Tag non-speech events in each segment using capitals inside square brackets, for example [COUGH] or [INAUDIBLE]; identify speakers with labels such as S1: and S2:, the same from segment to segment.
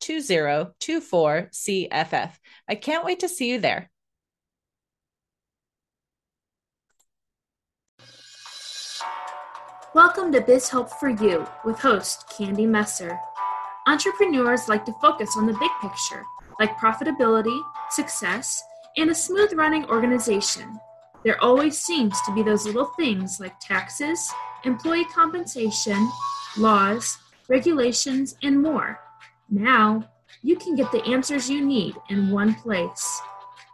S1: 2024 CFF. I can't wait to see you there.
S2: Welcome to Biz Help for You with host Candy Messer. Entrepreneurs like to focus on the big picture, like profitability, success, and a smooth running organization. There always seems to be those little things like taxes, employee compensation, laws, regulations, and more now, you can get the answers you need in one place.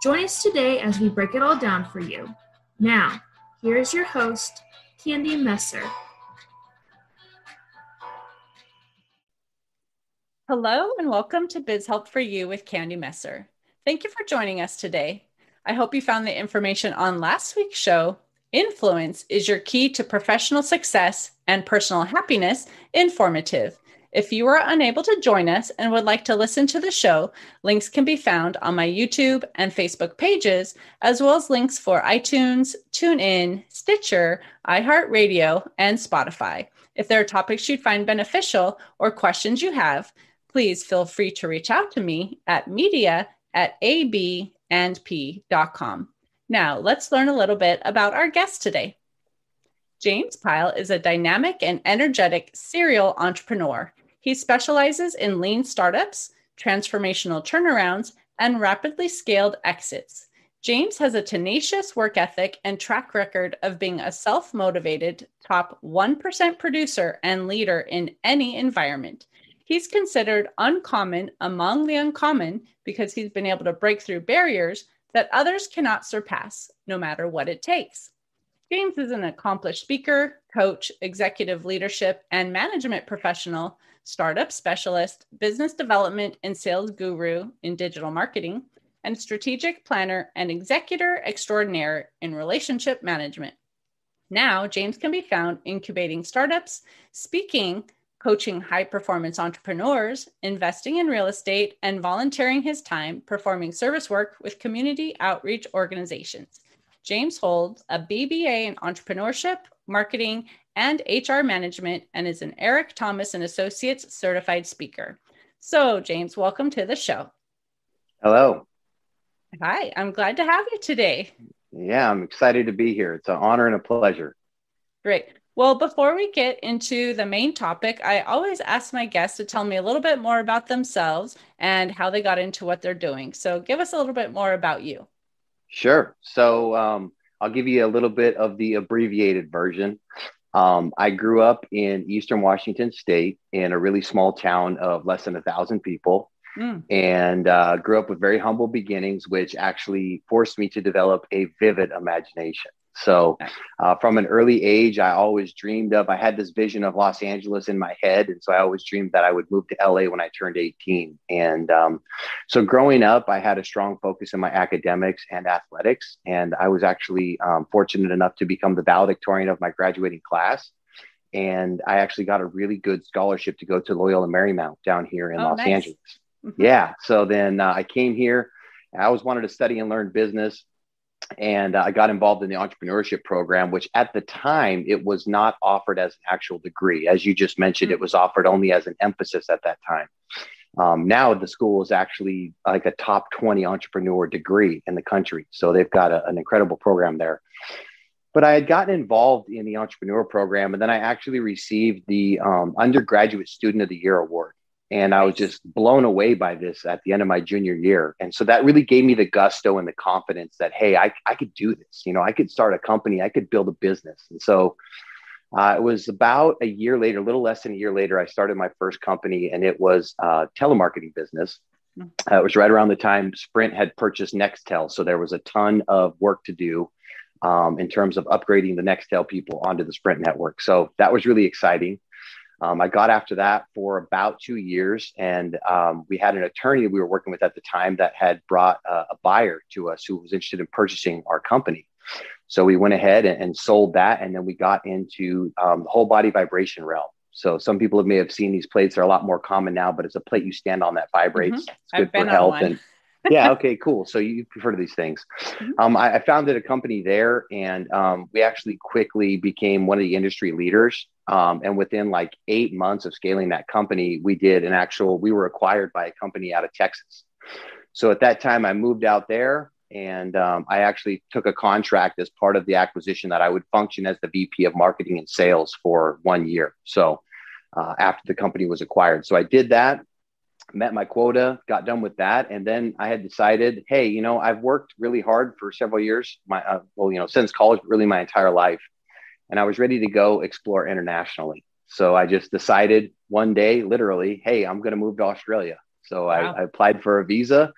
S2: Join us today as we break it all down for you. Now, here is your host, Candy Messer.
S1: Hello, and welcome to Biz Help for You with Candy Messer. Thank you for joining us today. I hope you found the information on last week's show. Influence is your key to professional success and personal happiness informative. If you are unable to join us and would like to listen to the show, links can be found on my YouTube and Facebook pages, as well as links for iTunes, TuneIn, Stitcher, iHeartRadio, and Spotify. If there are topics you'd find beneficial or questions you have, please feel free to reach out to me at media at abandp.com. Now, let's learn a little bit about our guest today. James Pyle is a dynamic and energetic serial entrepreneur. He specializes in lean startups, transformational turnarounds, and rapidly scaled exits. James has a tenacious work ethic and track record of being a self motivated top 1% producer and leader in any environment. He's considered uncommon among the uncommon because he's been able to break through barriers that others cannot surpass, no matter what it takes. James is an accomplished speaker, coach, executive leadership, and management professional startup specialist, business development and sales guru in digital marketing, and strategic planner and executor extraordinaire in relationship management. Now, James can be found incubating startups, speaking, coaching high performance entrepreneurs, investing in real estate, and volunteering his time performing service work with community outreach organizations. James holds a BBA in entrepreneurship, marketing, and HR management and is an Eric Thomas and Associates certified speaker. So, James, welcome to the show.
S3: Hello.
S1: Hi, I'm glad to have you today.
S3: Yeah, I'm excited to be here. It's an honor and a pleasure.
S1: Great. Well, before we get into the main topic, I always ask my guests to tell me a little bit more about themselves and how they got into what they're doing. So, give us a little bit more about you.
S3: Sure. So, um, I'll give you a little bit of the abbreviated version. Um, I grew up in Eastern Washington State in a really small town of less than a thousand people. Mm. And uh, grew up with very humble beginnings, which actually forced me to develop a vivid imagination. So, uh, from an early age, I always dreamed of, I had this vision of Los Angeles in my head. And so I always dreamed that I would move to LA when I turned 18. And um, so, growing up, I had a strong focus in my academics and athletics. And I was actually um, fortunate enough to become the valedictorian of my graduating class. And I actually got a really good scholarship to go to Loyola Marymount down here in oh, Los nice. Angeles. Mm-hmm. Yeah. So then uh, I came here. I always wanted to study and learn business and uh, I got involved in the entrepreneurship program, which at the time it was not offered as an actual degree. As you just mentioned, mm-hmm. it was offered only as an emphasis at that time. Um, now the school is actually like a top 20 entrepreneur degree in the country. So they've got a, an incredible program there. But I had gotten involved in the entrepreneur program, and then I actually received the um, undergraduate student of the year award. And I was just blown away by this at the end of my junior year. And so that really gave me the gusto and the confidence that, hey, I, I could do this. You know, I could start a company, I could build a business. And so uh, it was about a year later, a little less than a year later, I started my first company, and it was a telemarketing business. Hmm. Uh, it was right around the time Sprint had purchased Nextel. So there was a ton of work to do um, in terms of upgrading the Nextel people onto the Sprint network. So that was really exciting. Um, I got after that for about two years, and um, we had an attorney that we were working with at the time that had brought a, a buyer to us who was interested in purchasing our company. So we went ahead and, and sold that, and then we got into um, the whole body vibration realm. So some people may have seen these plates; they're a lot more common now, but it's a plate you stand on that vibrates. Mm-hmm. It's good I've for health and yeah. Okay. Cool. So you prefer to these things. Mm-hmm. Um, I, I, founded a company there, and um, we actually quickly became one of the industry leaders. Um, and within like eight months of scaling that company, we did an actual. We were acquired by a company out of Texas. So at that time, I moved out there, and um, I actually took a contract as part of the acquisition that I would function as the VP of marketing and sales for one year. So uh, after the company was acquired, so I did that met my quota, got done with that, and then I had decided, hey, you know, I've worked really hard for several years, my uh, well, you know, since college, really my entire life, and I was ready to go explore internationally. So I just decided one day, literally, hey, I'm going to move to Australia. So wow. I, I, applied for a visa,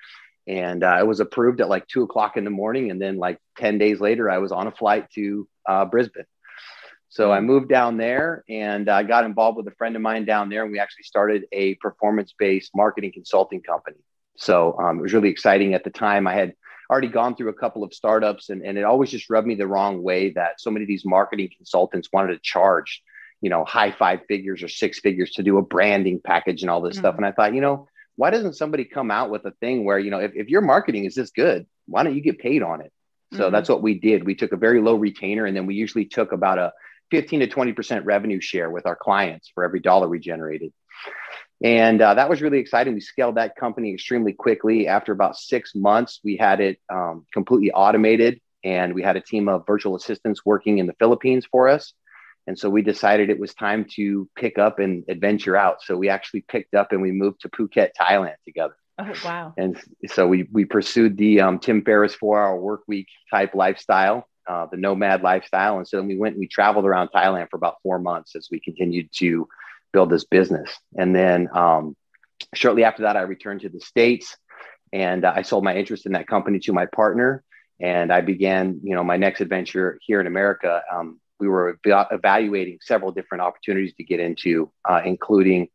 S3: and uh, I was approved at like two o'clock in the morning, and then like ten days later, I was on a flight to uh, Brisbane. So I moved down there and I got involved with a friend of mine down there, and we actually started a performance based marketing consulting company. So um, it was really exciting at the time. I had already gone through a couple of startups, and, and it always just rubbed me the wrong way that so many of these marketing consultants wanted to charge, you know, high five figures or six figures to do a branding package and all this mm-hmm. stuff. And I thought, you know, why doesn't somebody come out with a thing where, you know, if, if your marketing is this good, why don't you get paid on it? So mm-hmm. that's what we did. We took a very low retainer, and then we usually took about a 15 to 20% revenue share with our clients for every dollar we generated. And uh, that was really exciting. We scaled that company extremely quickly. After about six months, we had it um, completely automated and we had a team of virtual assistants working in the Philippines for us. And so we decided it was time to pick up and adventure out. So we actually picked up and we moved to Phuket, Thailand together.
S1: Oh, wow.
S3: And so we, we pursued the um, Tim Ferriss four hour work week type lifestyle uh, the nomad lifestyle. And so then we went and we traveled around Thailand for about four months as we continued to build this business. And then um, shortly after that, I returned to the States and uh, I sold my interest in that company to my partner. And I began, you know, my next adventure here in America. Um, we were evaluating several different opportunities to get into, uh, including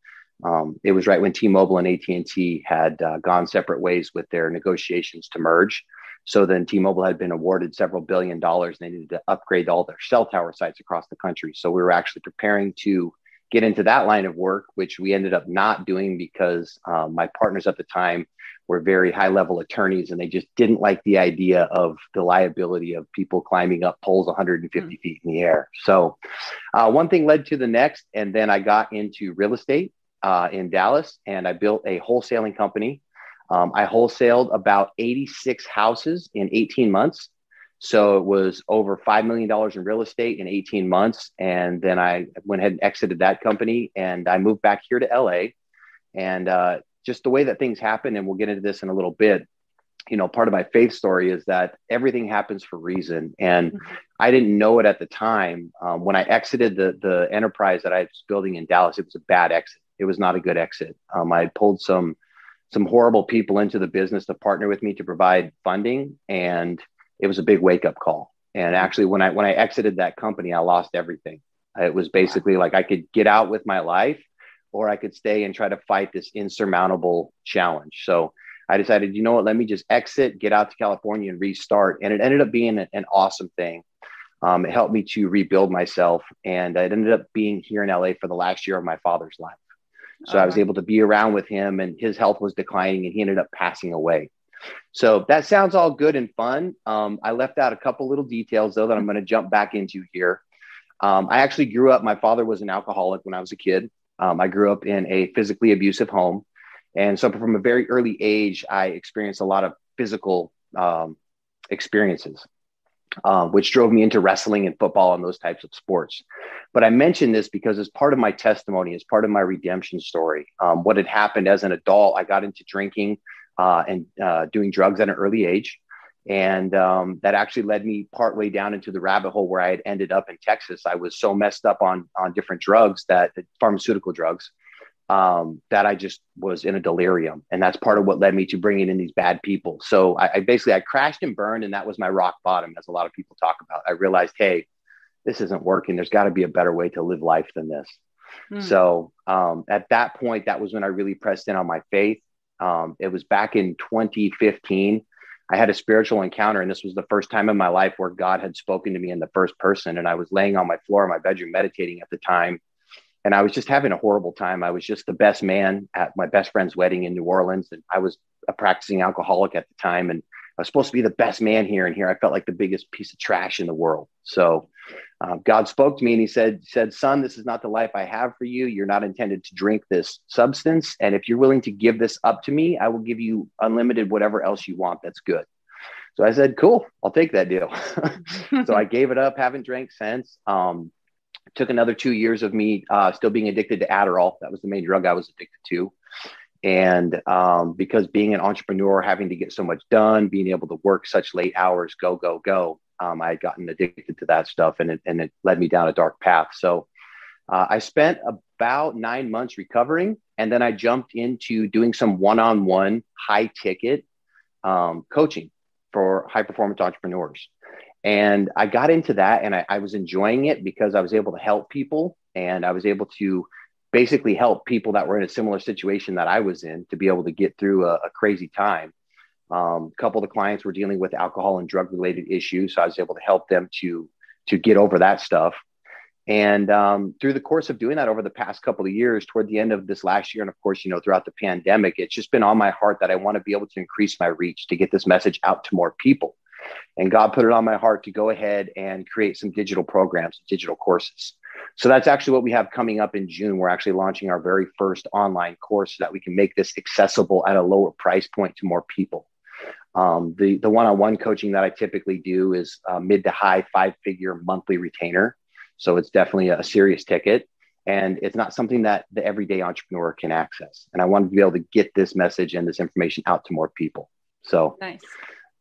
S3: um, it was right when T-Mobile and AT&T had uh, gone separate ways with their negotiations to merge. So then T-Mobile had been awarded several billion dollars and they needed to upgrade all their cell tower sites across the country. So we were actually preparing to get into that line of work, which we ended up not doing because um, my partners at the time were very high level attorneys and they just didn't like the idea of the liability of people climbing up poles 150 mm. feet in the air. So uh, one thing led to the next. And then I got into real estate uh, in Dallas and I built a wholesaling company um, I wholesaled about 86 houses in 18 months. So it was over $5 million in real estate in 18 months. And then I went ahead and exited that company and I moved back here to LA. And uh, just the way that things happen, and we'll get into this in a little bit, you know, part of my faith story is that everything happens for reason. And mm-hmm. I didn't know it at the time. Um, when I exited the, the enterprise that I was building in Dallas, it was a bad exit. It was not a good exit. Um, I pulled some some horrible people into the business to partner with me to provide funding and it was a big wake up call. And actually when i when i exited that company i lost everything. It was basically like i could get out with my life or i could stay and try to fight this insurmountable challenge. So i decided you know what let me just exit get out to california and restart. And it ended up being an awesome thing. Um, it helped me to rebuild myself and it ended up being here in la for the last year of my father's life so uh-huh. I was able to be around with him, and his health was declining, and he ended up passing away. So that sounds all good and fun. Um, I left out a couple little details though that I'm going to jump back into here. Um, I actually grew up. My father was an alcoholic when I was a kid. Um, I grew up in a physically abusive home, and so from a very early age, I experienced a lot of physical um, experiences. Um, which drove me into wrestling and football and those types of sports. But I mention this because as part of my testimony, as part of my redemption story, um, what had happened as an adult, I got into drinking uh, and uh, doing drugs at an early age. And um, that actually led me partway down into the rabbit hole where I had ended up in Texas. I was so messed up on, on different drugs that pharmaceutical drugs um, that I just was in a delirium. And that's part of what led me to bringing in these bad people. So I, I, basically, I crashed and burned and that was my rock bottom, as a lot of people talk about. I realized, hey, this isn't working. There's got to be a better way to live life than this. Hmm. So um, at that point, that was when I really pressed in on my faith. Um, it was back in 2015. I had a spiritual encounter, and this was the first time in my life where God had spoken to me in the first person. And I was laying on my floor in my bedroom meditating at the time and I was just having a horrible time. I was just the best man at my best friend's wedding in New Orleans, and I was a practicing alcoholic at the time, and I was supposed to be the best man here, and here I felt like the biggest piece of trash in the world. So uh, God spoke to me, and He said, "said Son, this is not the life I have for you. You're not intended to drink this substance, and if you're willing to give this up to me, I will give you unlimited whatever else you want. That's good." So I said, "Cool, I'll take that deal." [LAUGHS] so I gave it up. Haven't drank since. Um, took another two years of me uh, still being addicted to Adderall. That was the main drug I was addicted to. And um, because being an entrepreneur, having to get so much done, being able to work such late hours, go, go, go, um, I had gotten addicted to that stuff and it, and it led me down a dark path. So uh, I spent about nine months recovering. And then I jumped into doing some one on one high ticket um, coaching for high performance entrepreneurs. And I got into that and I, I, was enjoying it because I was able to help people and I was able to basically help people that were in a similar situation that I was in to be able to get through a, a crazy time. Um, a couple of the clients were dealing with alcohol and drug related issues. So I was able to help them to, to get over that stuff. And um, through the course of doing that over the past couple of years, toward the end of this last year, and of course, you know, throughout the pandemic, it's just been on my heart that I want to be able to increase my reach to get this message out to more people. And God put it on my heart to go ahead and create some digital programs, digital courses. So that's actually what we have coming up in June. We're actually launching our very first online course so that we can make this accessible at a lower price point to more people. Um, the the one-on-one coaching that I typically do is a mid to high five-figure monthly retainer. So it's definitely a, a serious ticket and it's not something that the everyday entrepreneur can access. And I wanted to be able to get this message and this information out to more people. So nice.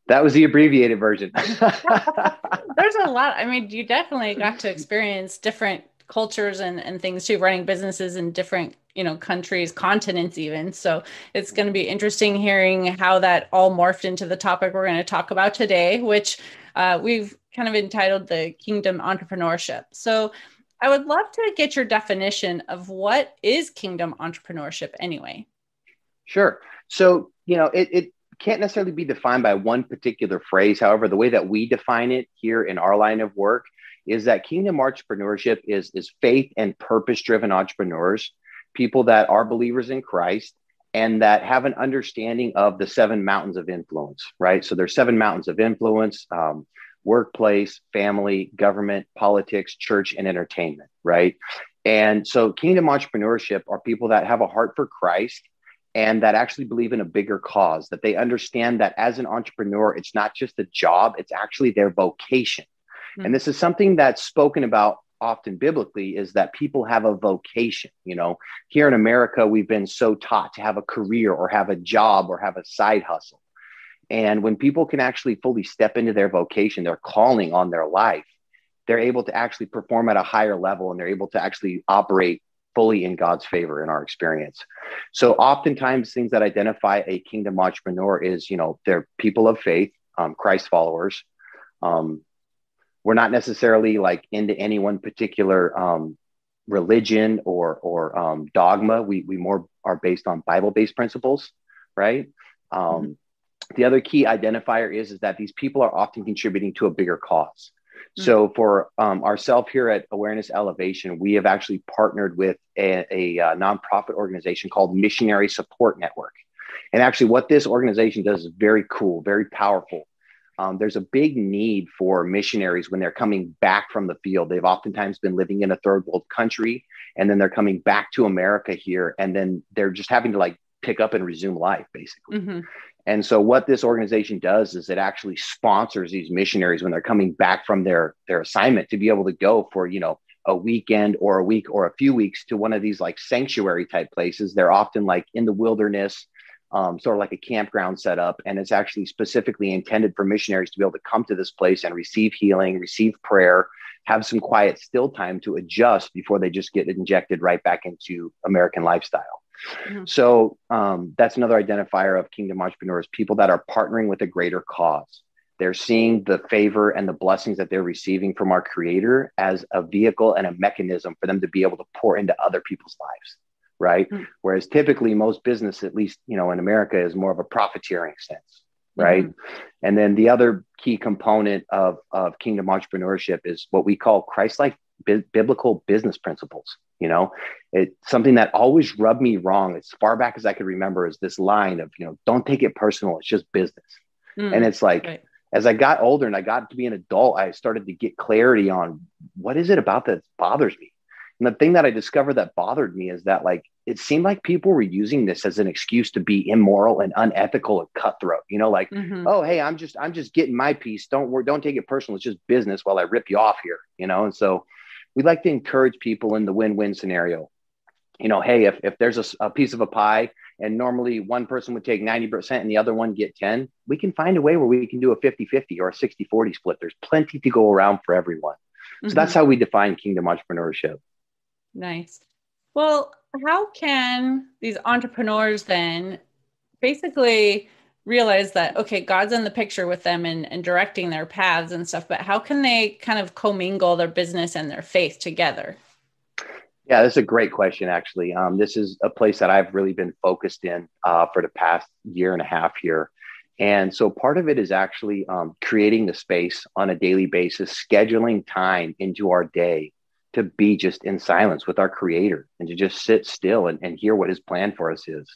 S3: That was the abbreviated version. [LAUGHS] [LAUGHS] There's
S1: a lot. I mean, you definitely got to experience different cultures and, and things too, running businesses in different, you know, countries, continents even. So it's going to be interesting hearing how that all morphed into the topic we're going to talk about today, which uh, we've kind of entitled the Kingdom Entrepreneurship. So I would love to get your definition of what is Kingdom Entrepreneurship anyway.
S3: Sure. So, you know, it, it can't necessarily be defined by one particular phrase. However, the way that we define it here in our line of work is that kingdom entrepreneurship is, is faith and purpose driven entrepreneurs, people that are believers in Christ and that have an understanding of the seven mountains of influence, right? So there's seven mountains of influence um, workplace, family, government, politics, church, and entertainment, right? And so kingdom entrepreneurship are people that have a heart for Christ and that actually believe in a bigger cause, that they understand that as an entrepreneur, it's not just a job, it's actually their vocation. Mm-hmm. And this is something that's spoken about often biblically is that people have a vocation. You know, here in America, we've been so taught to have a career or have a job or have a side hustle. And when people can actually fully step into their vocation, their calling on their life, they're able to actually perform at a higher level and they're able to actually operate fully in God's favor in our experience. So oftentimes things that identify a kingdom entrepreneur is, you know, they're people of faith, um, Christ followers. Um, we're not necessarily like into any one particular um, religion or or um, dogma. We we more are based on Bible based principles, right? Um, mm-hmm. The other key identifier is is that these people are often contributing to a bigger cause. Mm-hmm. So for um, ourselves here at Awareness Elevation, we have actually partnered with a, a, a uh, nonprofit organization called Missionary Support Network. And actually, what this organization does is very cool, very powerful. Um, there's a big need for missionaries when they're coming back from the field. They've oftentimes been living in a third world country, and then they're coming back to America here, and then they're just having to like pick up and resume life, basically. Mm-hmm. And so what this organization does is it actually sponsors these missionaries when they're coming back from their their assignment to be able to go for, you know, a weekend or a week or a few weeks to one of these like sanctuary type places. They're often like in the wilderness, um, sort of like a campground setup. And it's actually specifically intended for missionaries to be able to come to this place and receive healing, receive prayer, have some quiet, still time to adjust before they just get injected right back into American lifestyle. Mm-hmm. So um, that's another identifier of kingdom entrepreneurs, people that are partnering with a greater cause. They're seeing the favor and the blessings that they're receiving from our creator as a vehicle and a mechanism for them to be able to pour into other people's lives. Right. Mm-hmm. Whereas typically most business, at least, you know, in America is more of a profiteering sense. Right. Mm-hmm. And then the other key component of, of kingdom entrepreneurship is what we call Christ-like bi- biblical business principles. You know, it's something that always rubbed me wrong as far back as I could remember is this line of, you know, don't take it personal. It's just business. Mm, and it's like, right. as I got older and I got to be an adult, I started to get clarity on what is it about that bothers me. And the thing that I discovered that bothered me is that like it seemed like people were using this as an excuse to be immoral and unethical and cutthroat. You know, like, mm-hmm. oh hey, I'm just I'm just getting my piece. Don't worry, don't take it personal. It's just business while I rip you off here. You know, and so we like to encourage people in the win-win scenario. You know, hey, if, if there's a, a piece of a pie and normally one person would take 90% and the other one get 10, we can find a way where we can do a 50-50 or a 60-40 split. There's plenty to go around for everyone. So mm-hmm. that's how we define kingdom entrepreneurship.
S1: Nice. Well, how can these entrepreneurs then basically realize that okay god's in the picture with them and, and directing their paths and stuff but how can they kind of commingle their business and their faith together?
S3: Yeah this is a great question actually. Um, this is a place that i've really been focused in uh, for the past year and a half here. And so part of it is actually um, creating the space on a daily basis scheduling time into our day to be just in silence with our creator and to just sit still and, and hear what his plan for us is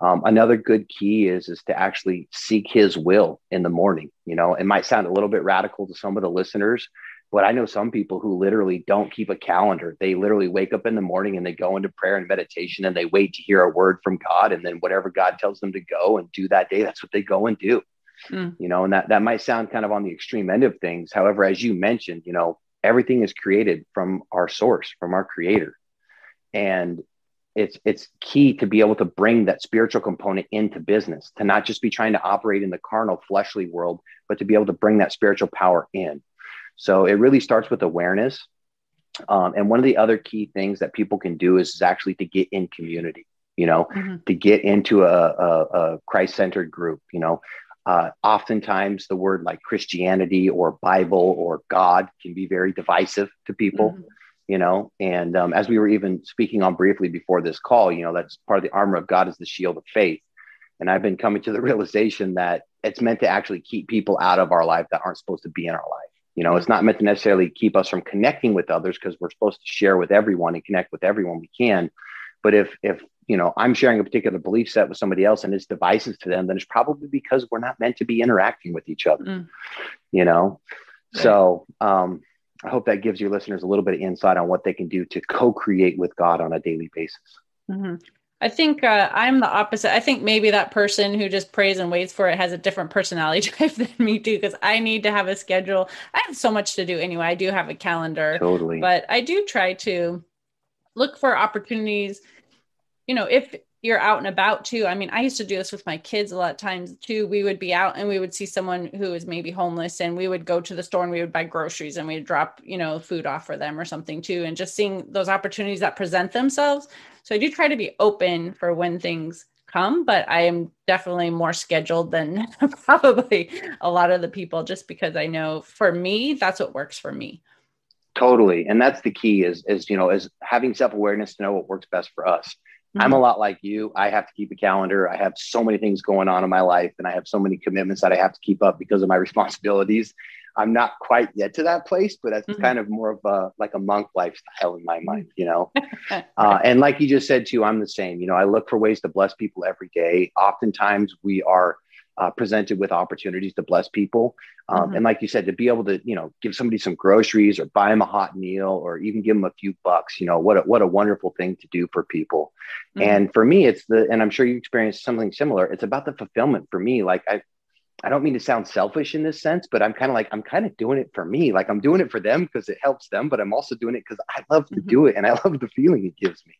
S3: um, another good key is is to actually seek His will in the morning. You know, it might sound a little bit radical to some of the listeners, but I know some people who literally don't keep a calendar. They literally wake up in the morning and they go into prayer and meditation and they wait to hear a word from God, and then whatever God tells them to go and do that day, that's what they go and do. Mm. You know, and that that might sound kind of on the extreme end of things. However, as you mentioned, you know, everything is created from our source, from our Creator, and it's it's key to be able to bring that spiritual component into business to not just be trying to operate in the carnal fleshly world but to be able to bring that spiritual power in. So it really starts with awareness. Um, and one of the other key things that people can do is, is actually to get in community you know mm-hmm. to get into a, a, a christ-centered group you know. Uh, oftentimes the word like christianity or bible or god can be very divisive to people. Mm-hmm you know and um, as we were even speaking on briefly before this call you know that's part of the armor of god is the shield of faith and i've been coming to the [LAUGHS] realization that it's meant to actually keep people out of our life that aren't supposed to be in our life you know it's not meant to necessarily keep us from connecting with others because we're supposed to share with everyone and connect with everyone we can but if if you know i'm sharing a particular belief set with somebody else and it's devices to them then it's probably because we're not meant to be interacting with each other mm. you know right. so um I hope that gives your listeners a little bit of insight on what they can do to co-create with God on a daily basis.
S1: Mm-hmm. I think uh, I'm the opposite. I think maybe that person who just prays and waits for it has a different personality [LAUGHS] type than me too, because I need to have a schedule. I have so much to do anyway. I do have a calendar,
S3: totally,
S1: but I do try to look for opportunities. You know, if you're out and about too. I mean, I used to do this with my kids a lot of times too. We would be out and we would see someone who is maybe homeless and we would go to the store and we would buy groceries and we'd drop, you know, food off for them or something too. And just seeing those opportunities that present themselves. So I do try to be open for when things come, but I am definitely more scheduled than [LAUGHS] probably a lot of the people just because I know for me, that's what works for me.
S3: Totally. And that's the key is, is, you know, is having self-awareness to know what works best for us Mm-hmm. I'm a lot like you. I have to keep a calendar. I have so many things going on in my life and I have so many commitments that I have to keep up because of my [LAUGHS] responsibilities. I'm not quite yet to that place, but that's mm-hmm. kind of more of a like a monk lifestyle in my mind, you know. [LAUGHS] uh, and like you just said too, I'm the same. You know, I look for ways to bless people every day. Oftentimes, we are uh, presented with opportunities to bless people. Um, mm-hmm. And like you said, to be able to, you know, give somebody some groceries or buy them a hot meal or even give them a few bucks, you know, what a, what a wonderful thing to do for people. Mm-hmm. And for me, it's the, and I'm sure you experienced something similar. It's about the fulfillment for me. Like I, I don't mean to sound selfish in this sense, but I'm kind of like, I'm kind of doing it for me. Like I'm doing it for them because it helps them, but I'm also doing it because I love to mm-hmm. do it and I love the feeling it gives me.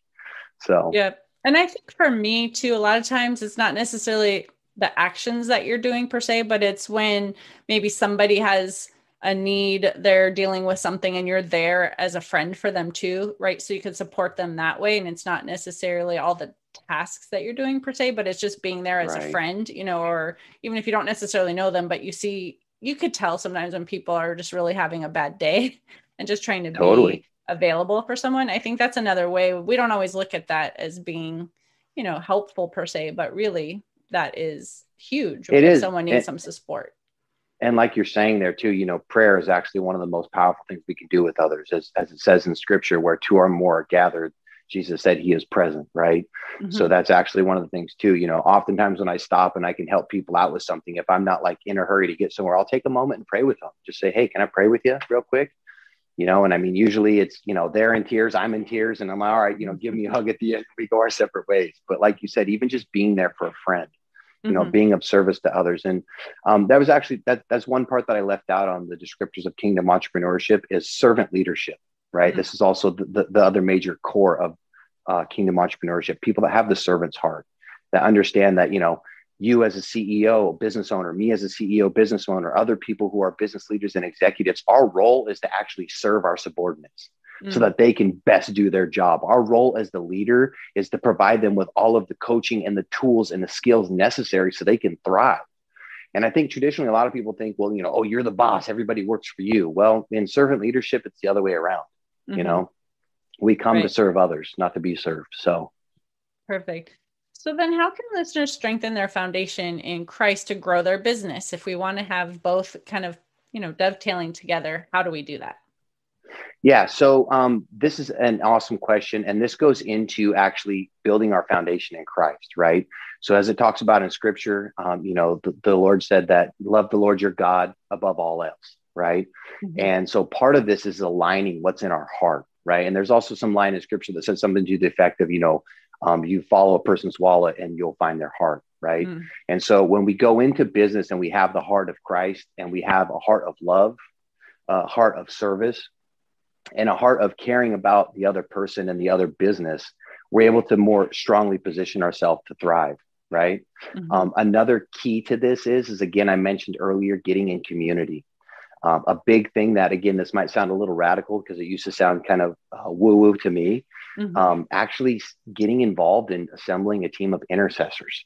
S3: So,
S1: yeah. And I think for me too, a lot of times it's not necessarily the actions that you're doing per se, but it's when maybe somebody has a need, they're dealing with something, and you're there as a friend for them too, right? So you can support them that way. And it's not necessarily all the tasks that you're doing per se, but it's just being there as right. a friend, you know, or even if you don't necessarily know them, but you see, you could tell sometimes when people are just really having a bad day [LAUGHS] and just trying to totally. be available for someone. I think that's another way. We don't always look at that as being, you know, helpful per se, but really that is huge.
S3: It is.
S1: Someone needs and, some support.
S3: And like you're saying there too, you know, prayer is actually one of the most powerful things we can do with others, as, as it says in scripture, where two or more are gathered. Jesus said he is present, right? Mm-hmm. So that's actually one of the things too. You know, oftentimes when I stop and I can help people out with something, if I'm not like in a hurry to get somewhere, I'll take a moment and pray with them. Just say, Hey, can I pray with you real quick? You know, and I mean, usually it's, you know, they're in tears, I'm in tears, and I'm like, all right, you know, give me a hug at the end. We go our separate ways. But like you said, even just being there for a friend, you know mm-hmm. being of service to others and um, that was actually that that's one part that i left out on the descriptors of kingdom entrepreneurship is servant leadership right mm-hmm. this is also the, the, the, other major core of uh, kingdom entrepreneurship people that have the servant's heart that understand that you know you as a ceo business owner me as a ceo business owner other people who are business leaders and executives our role is to actually serve our subordinates mm. so that they can best do their job. Our role as the leader is to provide them with all of the coaching and the tools and the skills necessary so they can thrive. And I think traditionally, a lot of people think, well, you know, oh, you're the boss, everybody works for you. Well, in servant leadership, it's the other way around. Mm-hmm. You know, we come right. to serve others, not to be served. So,
S1: perfect. So, then how can listeners strengthen their foundation in Christ to grow their business? If we want to have both kind of, you know, dovetailing together, how do we do that?
S3: Yeah, so um, this is an awesome question, and this goes into actually building our foundation in Christ, right? So, as it talks about in Scripture, um, you know, the, the, Lord said that love the Lord your God above all else, right? Mm-hmm. And so, part of this is aligning what's in our heart, right? And there's also some line in Scripture that says something to the effect of, you know, um, you follow a person's wallet and you'll find their heart, right? Mm. And so, when we go into business and we have the heart of Christ and we have a heart of love, a heart of service and a heart of caring about the other person and the other business, we're able to more strongly position ourselves to thrive. Right. Mm-hmm. Um, another key to this is, is again, I mentioned earlier, getting in community. Um, a big thing that, again, this might sound a little radical because it used to sound kind of uh, woo woo to me. Mm-hmm. Um, actually, getting involved in assembling a team of intercessors.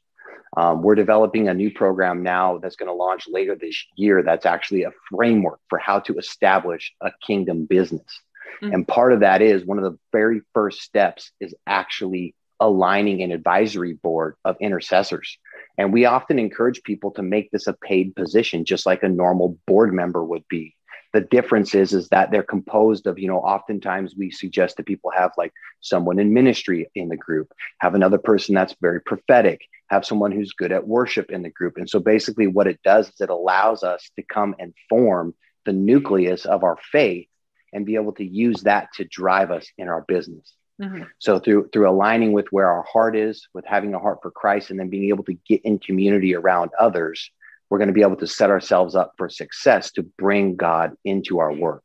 S3: Um, we're developing a new program now that's going to launch later this year. That's actually a framework for how to establish a kingdom business. Mm-hmm. And part of that is one of the very first steps is actually aligning an advisory board of intercessors. And we often encourage people to make this a paid position, just like a normal board member would be. The difference is, is that they're composed of, you know, oftentimes we suggest that people have like someone in ministry in the group, have another person that's very prophetic, have someone who's good at worship in the group. And so basically what it does is it allows us to come and form the nucleus of our faith and be able to use that to drive us in our business. Mm-hmm. So through through aligning with where our heart is, with having a heart for Christ, and then being able to get in community around others, we're going to be able to set ourselves up for success to bring God into our work,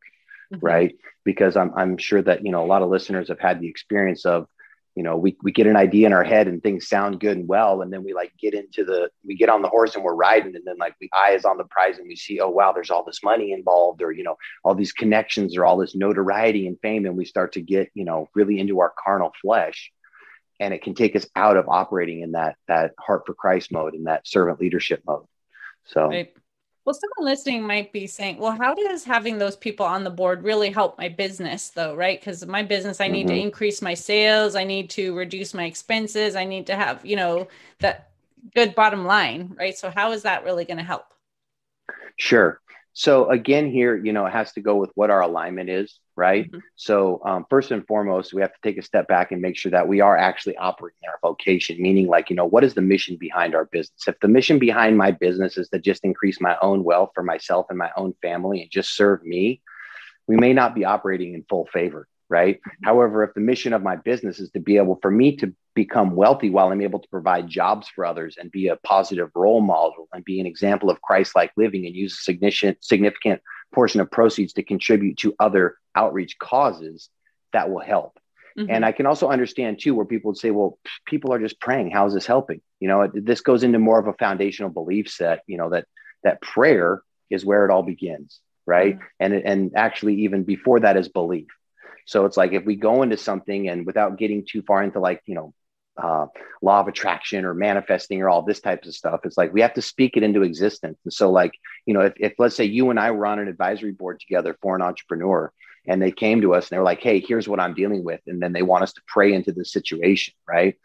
S3: mm-hmm. right? Because I'm I'm sure that you know a lot of listeners have had the experience of you know we, we get an idea in our head and things sound good and well and then we like get into the we get on the horse and we're riding and then like the eye is on the prize and we see oh wow there's all this money involved or you know all these connections or all this notoriety and fame and we start to get you know really into our carnal flesh and it can take us out of operating in that that heart for christ mode and that servant leadership mode so right.
S1: Well, someone listening might be saying, well, how does having those people on the board really help my business, though, right? Because my business, I need mm-hmm. to increase my sales, I need to reduce my expenses, I need to have, you know, that good bottom line, right? So, how is that really going to help?
S3: Sure. So again, here, you know, it has to go with what our alignment is, right? Mm-hmm. So um, first and foremost, we have to take a step back and make sure that we are actually operating our vocation, meaning like, you know, what is the mission behind our business? If the mission behind my business is to just increase my own wealth for myself and my own family and just serve me, we may not be operating in full favor right? Mm-hmm. However, if the mission of my business is to be able for me to become wealthy while I'm able to provide jobs for others and be a positive role model and be an example of Christ-like living and use a significant significant portion of proceeds to contribute to other outreach causes, that will help. Mm-hmm. And I can also understand too where people would say, well, people are just praying. How is this helping? You know, this goes into more of a foundational belief set, you know, that that prayer is where it all begins, right? Mm-hmm. And and actually even before that is belief so it's like if we go into something and without getting too far into like, you know, uh, law of attraction or manifesting or all this types of stuff, it's like we have to speak it into existence. And so, like, you know, if, if let's say you and I were on an advisory board together for an entrepreneur and they came to us and they were like, hey, here's what I'm dealing with. And then they want us to pray into the situation, right?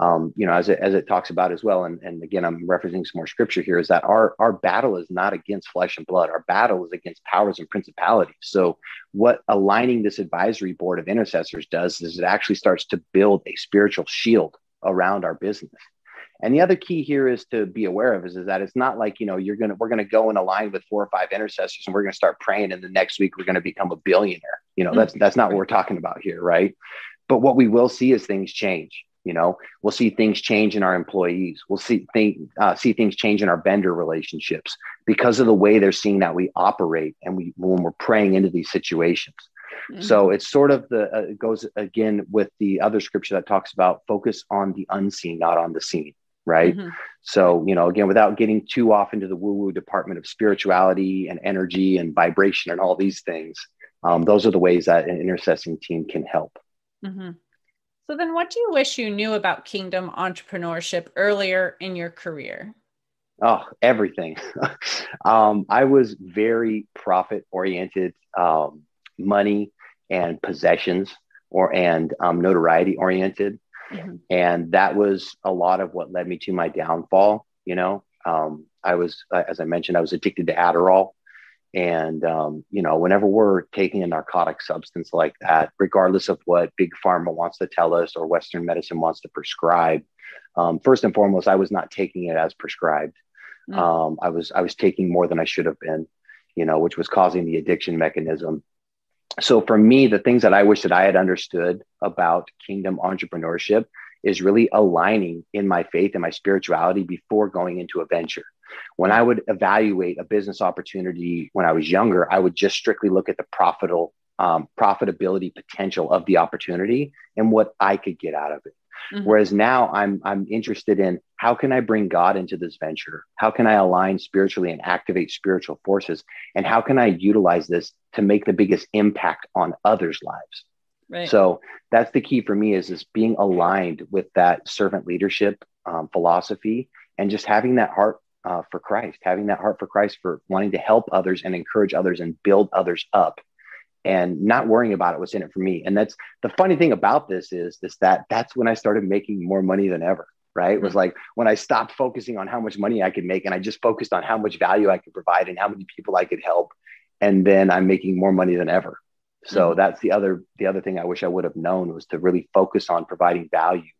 S3: um, you know, as it, as it talks about as well. And, and again, I'm referencing some more scripture here is that our, our battle is not against flesh and blood. Our battle is against powers and principalities. So what aligning this advisory board of intercessors does is it actually starts to build a spiritual shield around our business. And the other key here is to be aware of is, is that it's not like, you know, you're going to, we're going to go and align with four or five intercessors and we're going to start praying. And the next week we're going to become a billionaire. You know, that's, that's not what we're talking about here. Right. But what we will see is things change you know, we'll see things change in our employees. We'll see think, uh, see things change in our vendor relationships because of the way they're seeing that we operate and we when we're praying into these situations. Mm-hmm. So it's sort of the uh, it goes again with the other scripture that talks about focus on the unseen, not on the seen right? Mm-hmm. So, you know, again, without getting too off into the woo woo department of spirituality and energy and vibration and all these things, um, those are the ways that an intercessing team can help.
S1: Mm-hmm. So, then what do you wish you knew about kingdom entrepreneurship earlier in your career?
S3: Oh, everything. [LAUGHS] um, I was very profit oriented, um, money and possessions or and um, notoriety oriented. Mm-hmm. And that was a lot of what led me to my downfall. You know, um, I was, as I mentioned, I was addicted to Adderall. And, um, you know, whenever we're taking a narcotic substance like that, regardless of what big pharma wants to tell us or Western medicine wants to prescribe, um, first and foremost, I was not taking it as prescribed. Mm. Um, I was I was taking more than I should have been, you know, which was causing the addiction mechanism. So for me, the things that I wish that I had understood about kingdom entrepreneurship is really aligning in my faith and my spirituality before going into a venture. When I would evaluate a business opportunity when I was younger, I would just strictly look at the profitable um, profitability potential of the opportunity and what I could get out of it. Mm-hmm. Whereas now I'm I'm interested in how can I bring God into this venture? How can I align spiritually and activate spiritual forces? And how can I utilize this to make the biggest impact on others' lives? Right. So that's the key for me is is being aligned with that servant leadership um, philosophy and just having that heart uh, for Christ, having that heart for Christ, for wanting to help others and encourage others and build others up, and not worrying about it what's in it for me. And that's the funny thing about this is is that that's when I started making more money than ever. Right? It was mm-hmm. like when I stopped focusing on how much money I could make, and I just focused on how much value I could provide and how many people I could help, and then I'm making more money than ever. So mm-hmm. that's the other the other thing I wish I would have known was to really focus on providing value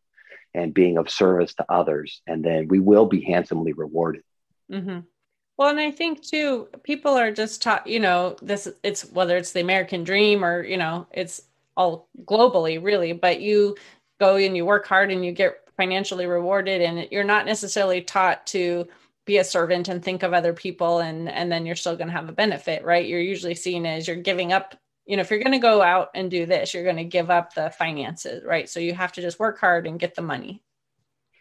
S3: and being of service to others, and then we will be handsomely rewarded.
S1: Mm-hmm. Well, and I think too, people are just taught, you know, this, it's whether it's the American dream or, you know, it's all globally really, but you go and you work hard and you get financially rewarded and you're not necessarily taught to be a servant and think of other people and and then you're still going to have a benefit right? You're usually seen as you're giving up you know if you're going to go out and do this you're going to give up the finances right? So you have to just work hard and get the money.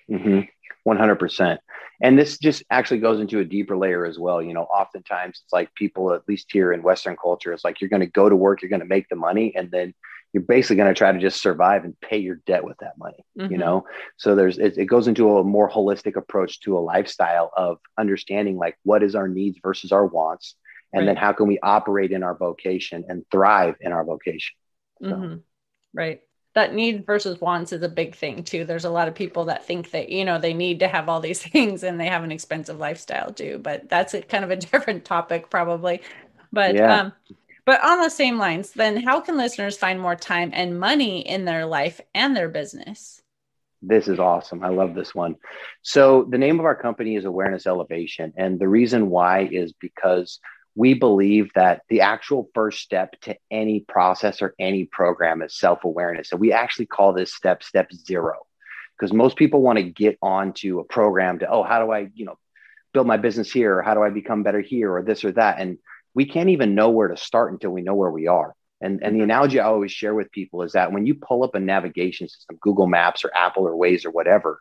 S3: Mm-hmm. 100% and this just actually goes into a deeper layer as well you know oftentimes it's like people at least here in western culture it's like you're going to go to work you're going to make the money and then you're basically going to try to just survive and pay your debt with that money mm-hmm. you know so there's it, it goes into a more holistic approach to a lifestyle of understanding like what is our needs versus our wants and right. then how can we operate in our vocation and thrive in our vocation
S1: so. mm-hmm. right that need versus wants is a big thing too. There's a lot of people that think that, you know, they need to have all these [LAUGHS] things and they have an expensive lifestyle too, but that's a kind of a [LAUGHS] different topic probably. But yeah. um but on the same lines, then how can listeners find more time and money in their life and their business?
S3: This is awesome. I love this one. So, the name of our company is Awareness Elevation. And the reason why is because we believe that the actual first step to any process or any program is self awareness. And we actually call this step step zero because most people want to get onto a program to, oh, how do I, you know, build my business here? Or how do I become better here or this or that? And we can't even know where to start until we know where we are. And, and the mm-hmm. analogy I always share with people is that when you pull up a navigation system, Google Maps or Apple or Waze or whatever,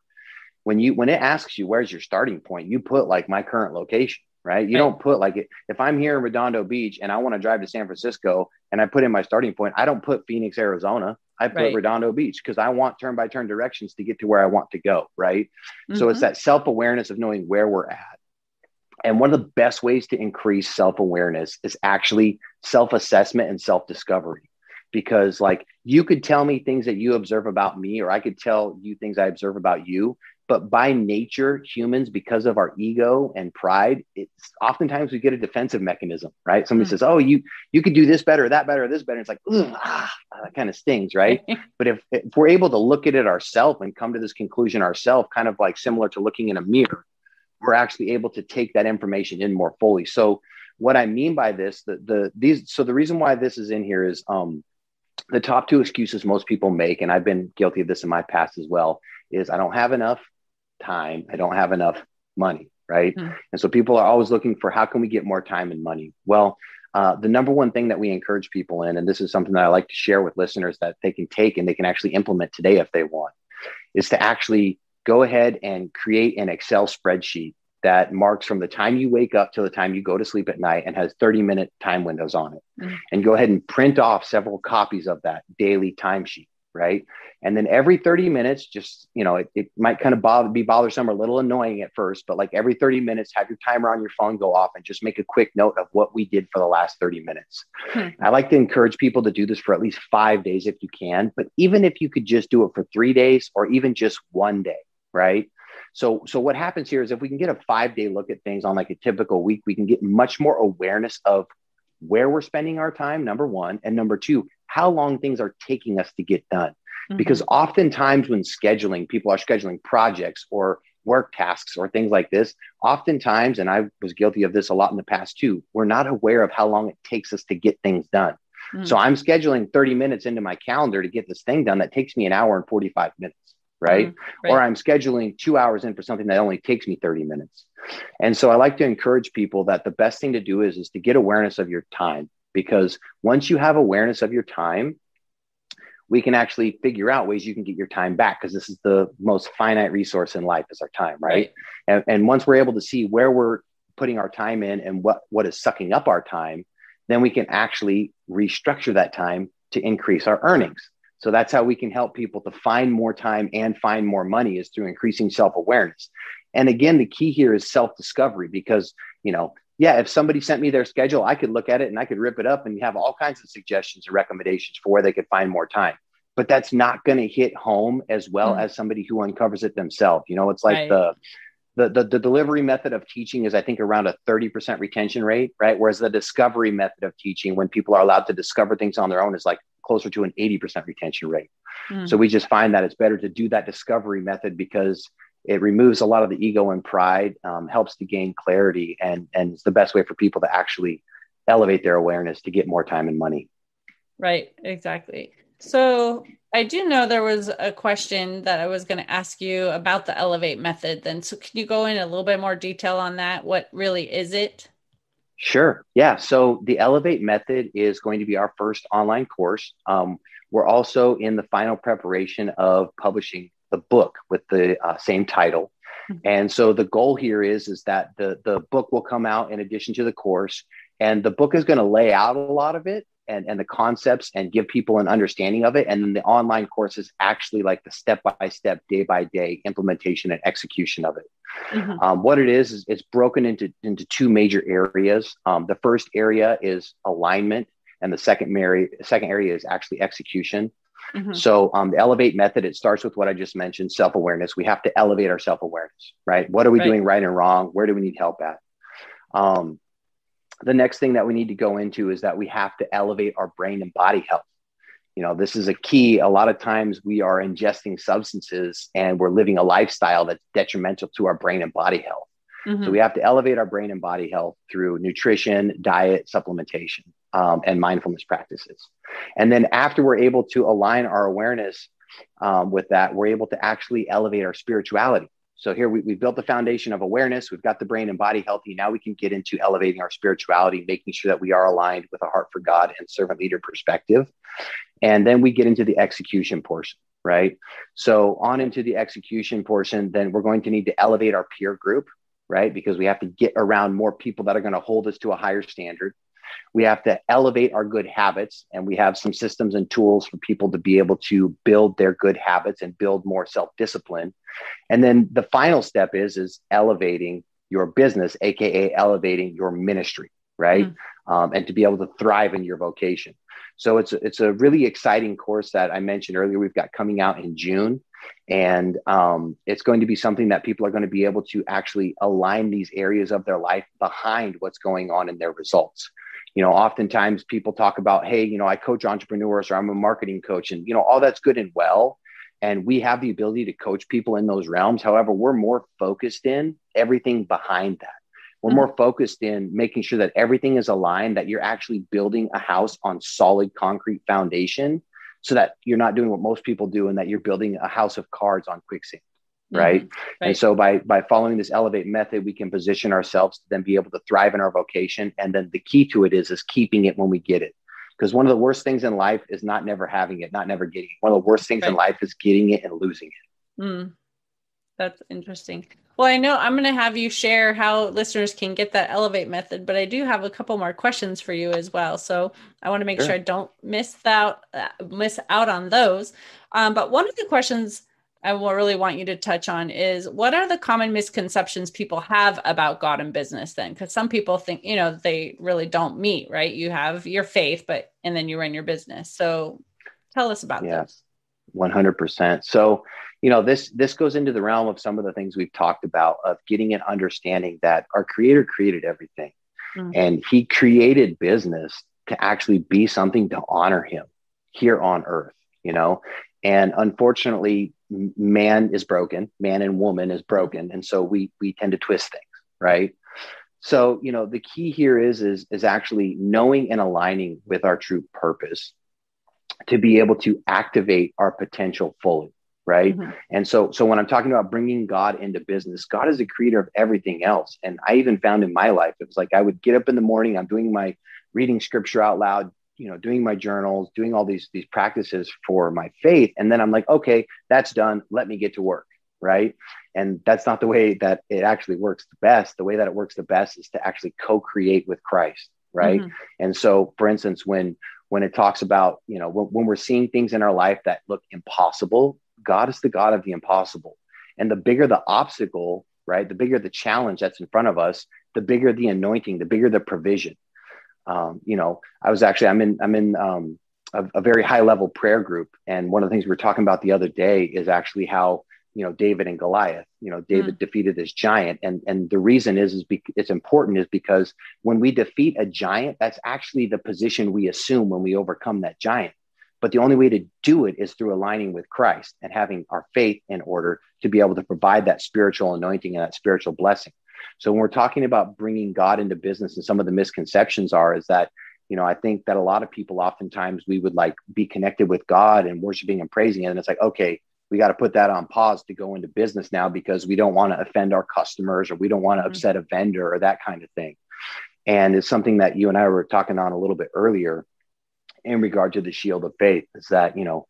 S3: when you when it asks you where's your starting point, you put like my current location, right? You right. don't put like if I'm here in Redondo Beach and I want to drive to San Francisco and I put in my starting point, I don't put Phoenix, Arizona. I put right. Redondo Beach because I want turn by turn directions to get to where I want to go, right? Mm-hmm. So it's mm-hmm. that self awareness of knowing where we're at and one of the best ways to increase self awareness is actually self assessment and self discovery. Because, like, you could tell me things that you observe about me, or I could tell you things I observe about you. But by nature, humans, because of our ego and pride, it's oftentimes we get a defensive mechanism, right? Somebody mm-hmm. says, "Oh, you you could do this better, that better, this better." It's like, ah, that kind of stings, right? [LAUGHS] but if, if we're able to look at it ourselves and come to this conclusion ourselves, kind of like similar to looking in a mirror, we're actually able to take that information in more fully. So what I mean by this, the the these so the reason why this is in here is um the top two excuses most people make, and I've been guilty of this in my past as well, is I don't have enough time, I don't have enough money, right? Mm. And so people are always looking for how can we get more time and money? Well, uh, the number one thing that we encourage people in, and this is something that I like to share with listeners that they can take and they can actually implement today if they want, is to actually go ahead and create an Excel spreadsheet that marks from the time you wake up to the time you go to sleep at night and has 30 minute time windows on it. Mm-hmm. And go ahead and print off several copies of that daily timesheet right? And then every 30 minutes, just, you know, it, it might kind of bother, be bothersome or a little annoying at first, but like every 30 minutes, have your timer on your phone go off and just make a quick note of what we did for the last 30 minutes. Hmm. I like to encourage people to do this for at least five days if you can, but even if you could just do it for three days or even just one day, right? So, so what happens here is if we can get a five day look at things on like a typical week, we can get much more awareness of where we're spending our time, number one. And number two, how long things are taking us to get done. Mm-hmm. Because oftentimes when scheduling, people are scheduling projects or work tasks or things like this. Oftentimes, and I was guilty of this a lot in the past too, we're not aware of how long it takes us to get things done. Mm-hmm. So I'm scheduling 30 minutes into my calendar to get this thing done that takes me an hour and 45 minutes. Right? Mm-hmm. right? Or I'm scheduling two hours in for something that only takes me 30 minutes. And so I like to encourage people that the best thing to do is, is to get awareness of your time because once you have awareness of your time, we can actually figure out ways you can get your time back because this is the most finite resource in life is our time, right? And, and once we're able to see where we're putting our time in and what, what is sucking up our time, then we can actually restructure that time to increase our earnings. So that's how we can help people to find more time and find more money is through increasing self-awareness. And again, the key here is self-discovery because, you know, yeah, if somebody sent me their schedule, I could look at it and I could rip it up and have all kinds of suggestions and recommendations for where they could find more time. But that's not going to hit home as well mm. as somebody who uncovers it themselves. You know, it's like right. the, the, the the delivery method of teaching is I think around a 30% retention rate, right? Whereas the discovery method of teaching, when people are allowed to discover things on their own, is like closer to an 80% retention rate. Mm. So we just find that it's better to do that discovery method because it removes a lot of the ego and pride, um, helps to gain clarity, and and it's the best way for people to actually elevate their awareness to get more time and money.
S1: Right, exactly. So I do know there was a question that I was going to ask you about the Elevate method. Then, so can you go in a little bit more detail on that? What really is it?
S3: Sure. Yeah. So the Elevate method is going to be our first online course. Um, we're also in the final preparation of publishing the book with the uh, same title. Mm-hmm. And so the goal here is is that the the book will come out in addition to the course, and the book is going to lay out a lot of it and, and the concepts and give people an understanding of it. And then the online course is actually like the step by step, day by day implementation and execution of it. Mm-hmm. Um, what it is is it's broken into into two major areas. Um, the first area is alignment, and the second, mary, second area is actually execution. Mm-hmm. So um, the elevate method, it starts with what I just mentioned, self-awareness. We have to elevate our self-awareness, right? What are we right. doing right and wrong? Where do we need help at? Um, the next thing that we need to go into is that we have to elevate our brain and body health. You know, this is a key. A lot of times we are ingesting substances and we're living a lifestyle that's detrimental to our brain and body health. Mm-hmm. So we have to elevate our brain and body health through nutrition, diet, supplementation, um, and mindfulness practices. And then after we're able to align our awareness um, with that, we're able to actually elevate our spirituality. So here we, we've built the foundation of awareness. We've got the brain and body healthy. Now we can get into elevating our spirituality, making sure that we are aligned with a heart for God and servant leader perspective. And then we get into the execution portion, right? So on into the execution portion, then we're going to need to elevate our peer group, right? Because we have to get around more people that are going to hold us to a higher standard. We have to elevate our good habits, and we have some systems and tools for people to be able to build their good habits and build more self discipline. And then the final step is is elevating your business, aka elevating your ministry, right? Mm-hmm. Um, and to be able to thrive in your vocation. So it's it's a really exciting course that I mentioned earlier. We've got coming out in June, and um, it's going to be something that people are going to be able to actually align these areas of their life behind what's going on in their results you know oftentimes people talk about hey you know i coach entrepreneurs or i'm a marketing coach and you know all that's good and well and we have the ability to coach people in those realms however we're more focused in everything behind that we're mm-hmm. more focused in making sure that everything is aligned that you're actually building a house on solid concrete foundation so that you're not doing what most people do and that you're building a house of cards on quicksand right? Mm-hmm. right? And so by by following this elevate method, we can position ourselves to then be able to thrive in our vocation. And then the key to it is is keeping it when we get it. Because one of the worst things in life is not never having it, not never getting it. One of the worst things right. in life is getting it and losing it.
S1: Mm. That's interesting. Well, I know I'm going to have you share how listeners can get that elevate method, but I do have a couple more questions for you as well. So I want to make sure, sure I don't miss out uh, miss out on those. Um, but one of the questions I will really want you to touch on is what are the common misconceptions people have about God and business then? Because some people think, you know, they really don't meet, right? You have your faith, but and then you run your business. So tell us about yeah, those.
S3: 100%. So, you know, this this goes into the realm of some of the things we've talked about of getting an understanding that our creator created everything. Mm-hmm. And he created business to actually be something to honor him here on earth, you know. And unfortunately, man is broken, man and woman is broken, and so we we tend to twist things, right? So you know the key here is is is actually knowing and aligning with our true purpose to be able to activate our potential fully right? Mm-hmm. and so so when i'm talking about bringing god into business god is the creator of everything else. And i even found in my life it was like i would get up in the morning i'm doing my reading scripture out loud you know doing my journals doing all these these practices for my faith. And then i'm like okay that's done. Let me get to work right? And that's not the way that it actually works the best. The way that it works the best is to actually co-create with christ right? Mm-hmm. and so for instance when when it talks about you know when, when we're seeing things in our life that look impossible god is the god of the impossible and the bigger the obstacle right the bigger the challenge that's in front of us the bigger the anointing the bigger the provision um, you know, I was actually I'm in I'm in um, a, a, very high level prayer group, and one of the things we were talking about the other day is actually how you know David and Goliath. You know, David mm. defeated this giant, and and the reason is is be, it's important is because when we defeat a giant, that's actually the position we assume when we overcome that giant. But the only way to do it is through aligning with Christ and having our faith in order to be able to provide that spiritual anointing and that spiritual blessing. So when we're talking about bringing God into business and some of the misconceptions are is that you know I think that a lot of people oftentimes we would like be connected with God and worshiping and praising it and it's like okay we got to put that on pause to go into business now because we don't want to offend our customers or we don't want to mm-hmm. upset a vendor or that kind of thing. And it's something that you and I were talking on a little bit earlier in regard to the shield of faith is that, you know,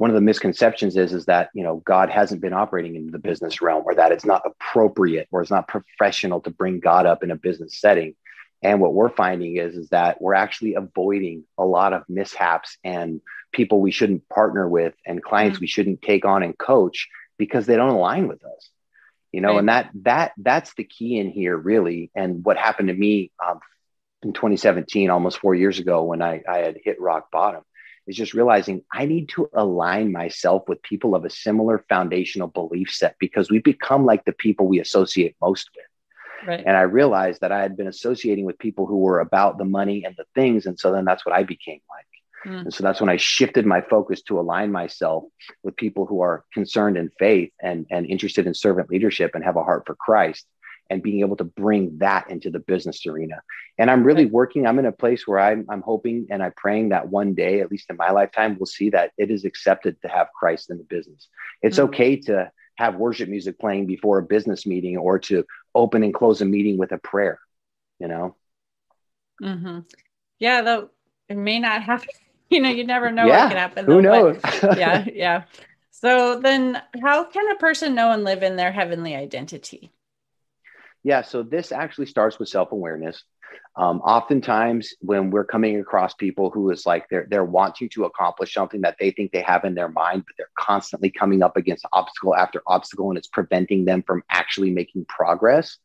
S3: one of the misconceptions is is that you know god hasn't been operating in the business realm or that it's not appropriate or it's not professional to bring god up in a business setting and what we're finding is is that we're actually avoiding a lot of mishaps and people we shouldn't partner with and clients mm-hmm. we shouldn't take on and coach because they don't align with us you know right. and that that that's the key in here really and what happened to me um, in 2017 almost four years ago when I, I had hit rock bottom is just realizing I need to align myself with people of a similar foundational belief set because we become like the people we associate most with. Right. And I realized that I had been associating with people who were about the money and the things. And so then that's what I became like. Mm. And so that's when I shifted my focus to align myself with people who are concerned in faith and, and interested in servant leadership and have a heart for Christ and being able to bring that into the business arena. And I'm really working, I'm in a place where I'm, I'm hoping and I'm praying that one day, at least in my lifetime, we'll see that it is accepted to have Christ in the business. It's mm-hmm. okay to have worship music playing before a business meeting or to open and close a meeting with a prayer, you know?
S1: Mm-hmm. Yeah, though it may not happen. [LAUGHS] You know, you never know
S3: yeah,
S1: what can happen.
S3: Though, who knows? [LAUGHS]
S1: yeah, yeah. So then how can a person know and live in their heavenly identity?
S3: Yeah, so this actually starts with self awareness. Um, oftentimes, when we're coming across people who is like they're they're wanting to accomplish something that they think they have in their mind, but they're constantly coming up against obstacle after obstacle, and it's preventing them from actually making progress.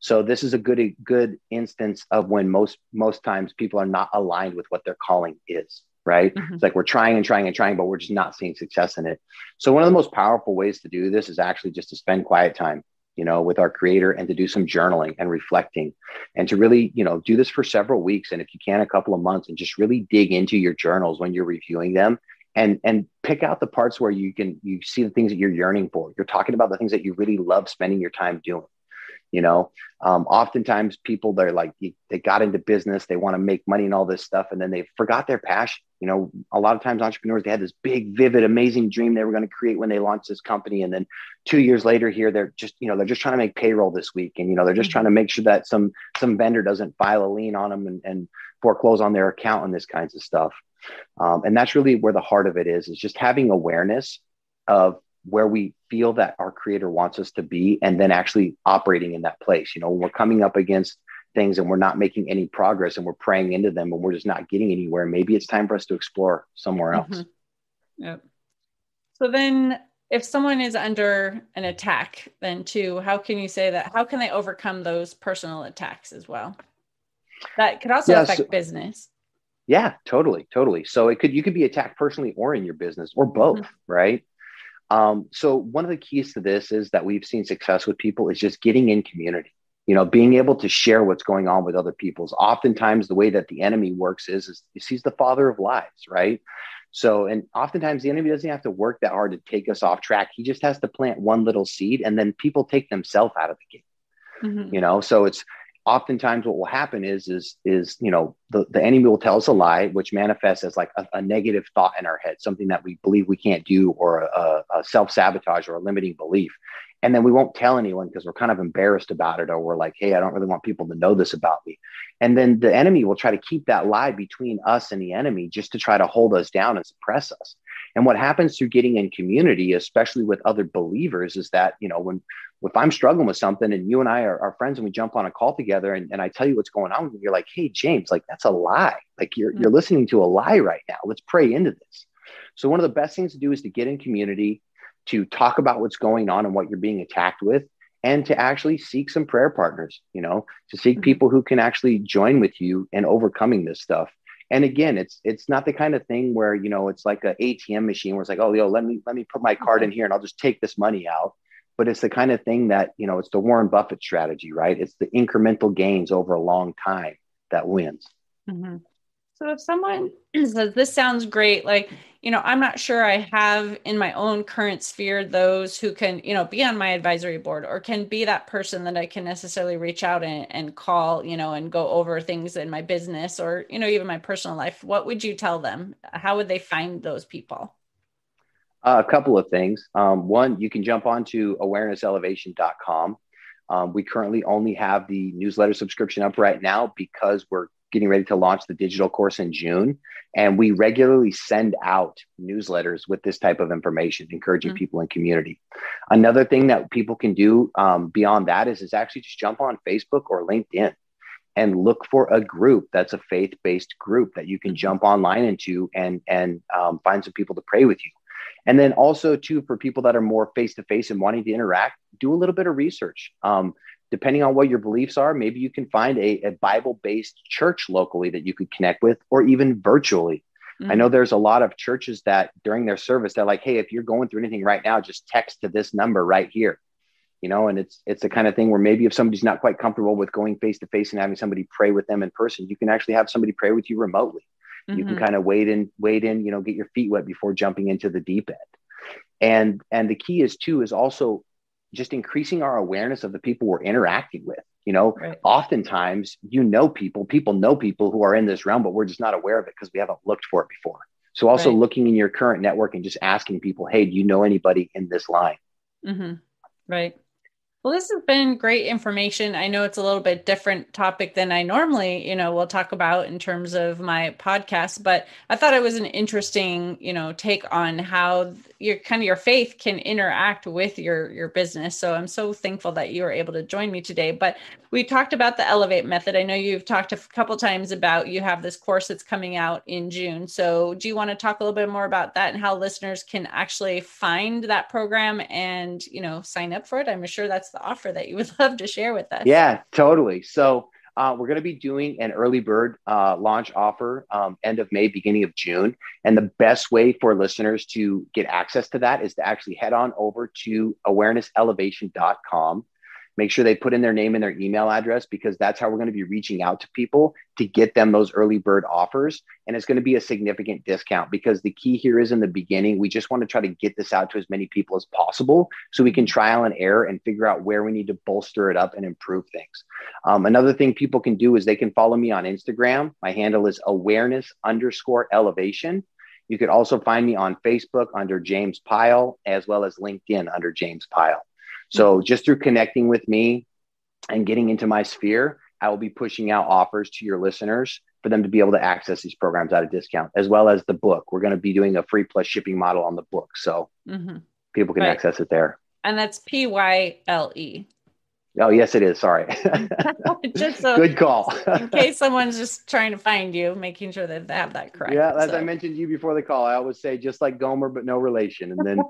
S3: So this is a good good instance of when most most times people are not aligned with what their calling is. Right? Mm-hmm. It's like we're trying and trying and trying, but we're just not seeing success in it. So one of the most powerful ways to do this is actually just to spend quiet time you know, with our creator and to do some journaling and reflecting and to really, you know, do this for several weeks. And if you can, a couple of months and just really dig into your journals when you're reviewing them and, and pick out the parts where you can, you see the things that you're yearning for. You're talking about the things that you really love spending your time doing you know? Um, oftentimes people they're like they got into business they want to make money and all this stuff and then they forgot their passion. You know a lot of times entrepreneurs they had this big vivid amazing dream they were going to create when they launched this company and then two years later here they're just you know they're just trying to make payroll this week and you know they're just mm-hmm. trying to make sure that some some vendor doesn't file a lien on them and, and foreclose on their account and this kinds of stuff. Um, and that's really where the heart of it is is just having awareness of where we feel that our creator wants us to be and then actually operating in that place. You know when we're coming up against things and we're not making any progress and we're praying into them and we're just not getting anywhere maybe it's time for us to explore somewhere else.
S1: Mm-hmm. yep. So then if someone is under an attack then too how can you say that how can they overcome those personal attacks as well? That could also yeah, affect so, business.
S3: Yeah totally totally. So it could you could be attacked personally or in your business or both mm-hmm. right um, so one of the keys to this is that we've seen success with people is just getting in community. You know, being able to share what's going on with other people's. Oftentimes, the way that the enemy works is, is, he's the father of lies, right? So, and oftentimes the enemy doesn't have to work that hard to take us off track. He just has to plant one little seed, and then people take themselves out of the game. Mm-hmm. You know, so it's oftentimes what will happen is is is you know the, the enemy will tell us a lie which manifests as like a, a negative thought in our head something that we believe we can't do or a, a self-sabotage or a limiting belief. And then we won't tell anyone because we're kind of embarrassed about it or we're like hey i don't really want people to know this about me. And then the enemy will try to keep that lie between us and the enemy just to try to hold us down and suppress us. And what happens through getting in community especially with other believers is that you know when if I'm struggling with something and you and I are, are friends and we jump on a call together and, and I tell you what's going on, you're like, hey, James, like that's a lie. Like you're, mm-hmm. you're listening to a lie right now. Let's pray into this. So, one of the best things to do is to get in community, to talk about what's going on and what you're being attacked with, and to actually seek some prayer partners, you know, to seek mm-hmm. people who can actually join with you in overcoming this stuff. And again, it's it's not the kind of thing where you know it's like an ATM machine where it's like, oh, yo, let me let me put my card in here and I'll just take this money out but it's the kind of thing that you know it's the warren buffett strategy right? It's the incremental gains over a long time that wins.
S1: Mm-hmm. so if someone [CLEARS THROAT] says this sounds great like you know i'm not sure i have in my own current sphere those who can you know be on my advisory board or can be that person that i can necessarily reach out and, and call you know and go over things in my business or you know even my personal life. What would you tell them? How would they find those people
S3: uh, a couple of things. Um, one, you can jump onto awarenesselevation.com. Um, we currently only have the newsletter subscription up right now because we're getting ready to launch the digital course in June. And we regularly send out newsletters with this type of information, encouraging mm-hmm. people in community. Another thing that people can do um, beyond that is, is actually just jump on Facebook or LinkedIn and look for a group that's a faith-based group that you can mm-hmm. jump online into and and um, find some people to pray with you and then also too for people that are more face to face and wanting to interact, do a little bit of research. Um, depending on what your beliefs are, maybe you can find a, a Bible based church locally that you could connect with, or even virtually. Mm-hmm. I know there's a lot of churches that during their service, they're like, hey, if you're going through anything right now, just text to this number right here. You know, and it's it's the kind of thing where maybe if somebody's not quite comfortable with going face to face and having somebody pray with them in person, you can actually have somebody pray with you remotely. Mm-hmm. You can mm-hmm. kind of wade in, wade in, you know, get your feet wet before jumping into the deep end. And and the key is too is also just increasing our awareness of the people we're interacting with. You know, right. oftentimes you know people, people know people who are in this realm, but we're just not aware of it because we haven't looked for it before. So also right. looking in your current network and just asking people, hey, do you know anybody in this line?
S1: Mm-hmm. Right. Well, this has been great information. I know it's a little bit different topic than I normally, you know, will talk about in terms of my podcast, but I thought it was an interesting, you know, take on how your kind of your faith can interact with your your business. So I'm so thankful that you were able to join me today. But we talked about the Elevate method. I know you've talked a couple times about you have this course that's coming out in June. So do you want to talk a little bit more about that and how listeners can actually find that program and you know sign up for it? I'm sure that's the offer that you would [LAUGHS] love to share with us.
S3: Yeah, totally. So uh, we're going to be doing an early bird uh, launch offer um, end of May, beginning of June. And the best way for listeners to get access to that is to actually head on over to awarenesselevation.com make sure they put in their name and their email address because that's how we're going to be reaching out to people to get them those early bird offers. And it's going to be a significant discount because the key here is in the beginning, we just want to try to get this out to as many people as possible so we can trial and error and figure out where we need to bolster it up and improve things. Um, another thing people can do is they can follow me on Instagram. My handle is awareness underscore elevation. You could also find me on Facebook under James Pyle, as well as LinkedIn under James Pyle. So just through connecting with me and getting into my sphere, I will be pushing out offers to your listeners for them to be able to access these programs at a discount, as well as the book. We're going to be doing a free plus shipping model on the book. So mm-hmm. people can right. access it there.
S1: And that's P Y L E.
S3: Oh, yes, it is. Sorry. [LAUGHS] [LAUGHS] just so, good call.
S1: in [LAUGHS] case someone's just trying to find you, making sure that they have that correct.
S3: Yeah, as so. I mentioned to you before the call, I always say just like Gomer, but no relation. And then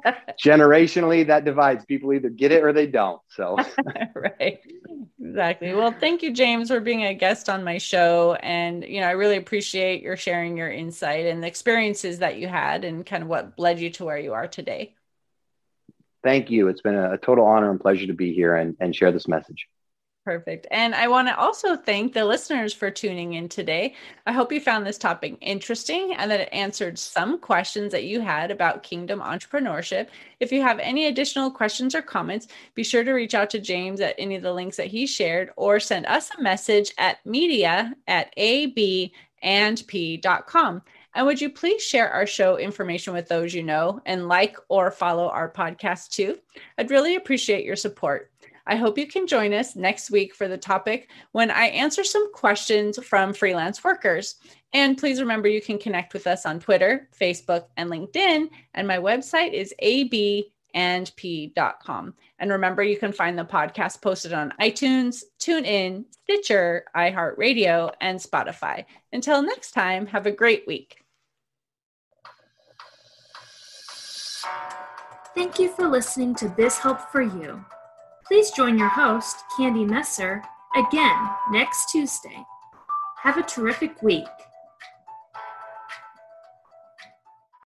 S3: generationally, that divides people either get it or they don't. So,
S1: right. Exactly. Well, thank you, James, for being a guest on my show. And, you know, I really appreciate your sharing your insight and the experiences that you had and kind of what led you to where you are today
S3: thank you. It's been a, total honor and pleasure to be here and, and share this message.
S1: Perfect. And I want to also thank the listeners for tuning in today. I hope you found this topic interesting and that it answered some questions that you had about kingdom entrepreneurship. If you have any additional questions or comments, be sure to reach out to James at any of the links that he shared or send us a message at media at abandp.com. And would you please share our show information with those you know and like or follow our podcast too? I'd really appreciate your support. I hope you can join us next week for the topic when I answer some questions from freelance workers. And please remember you can connect with us on Twitter, Facebook, and LinkedIn. And my website is abandp.com. And remember, you can find the podcast posted on iTunes, TuneIn, Stitcher, iHeartRadio, and Spotify. Until next time, have a great week.
S2: Thank you for listening to This Help for You. Please join your host, Candy Messer, again next Tuesday. Have a terrific week.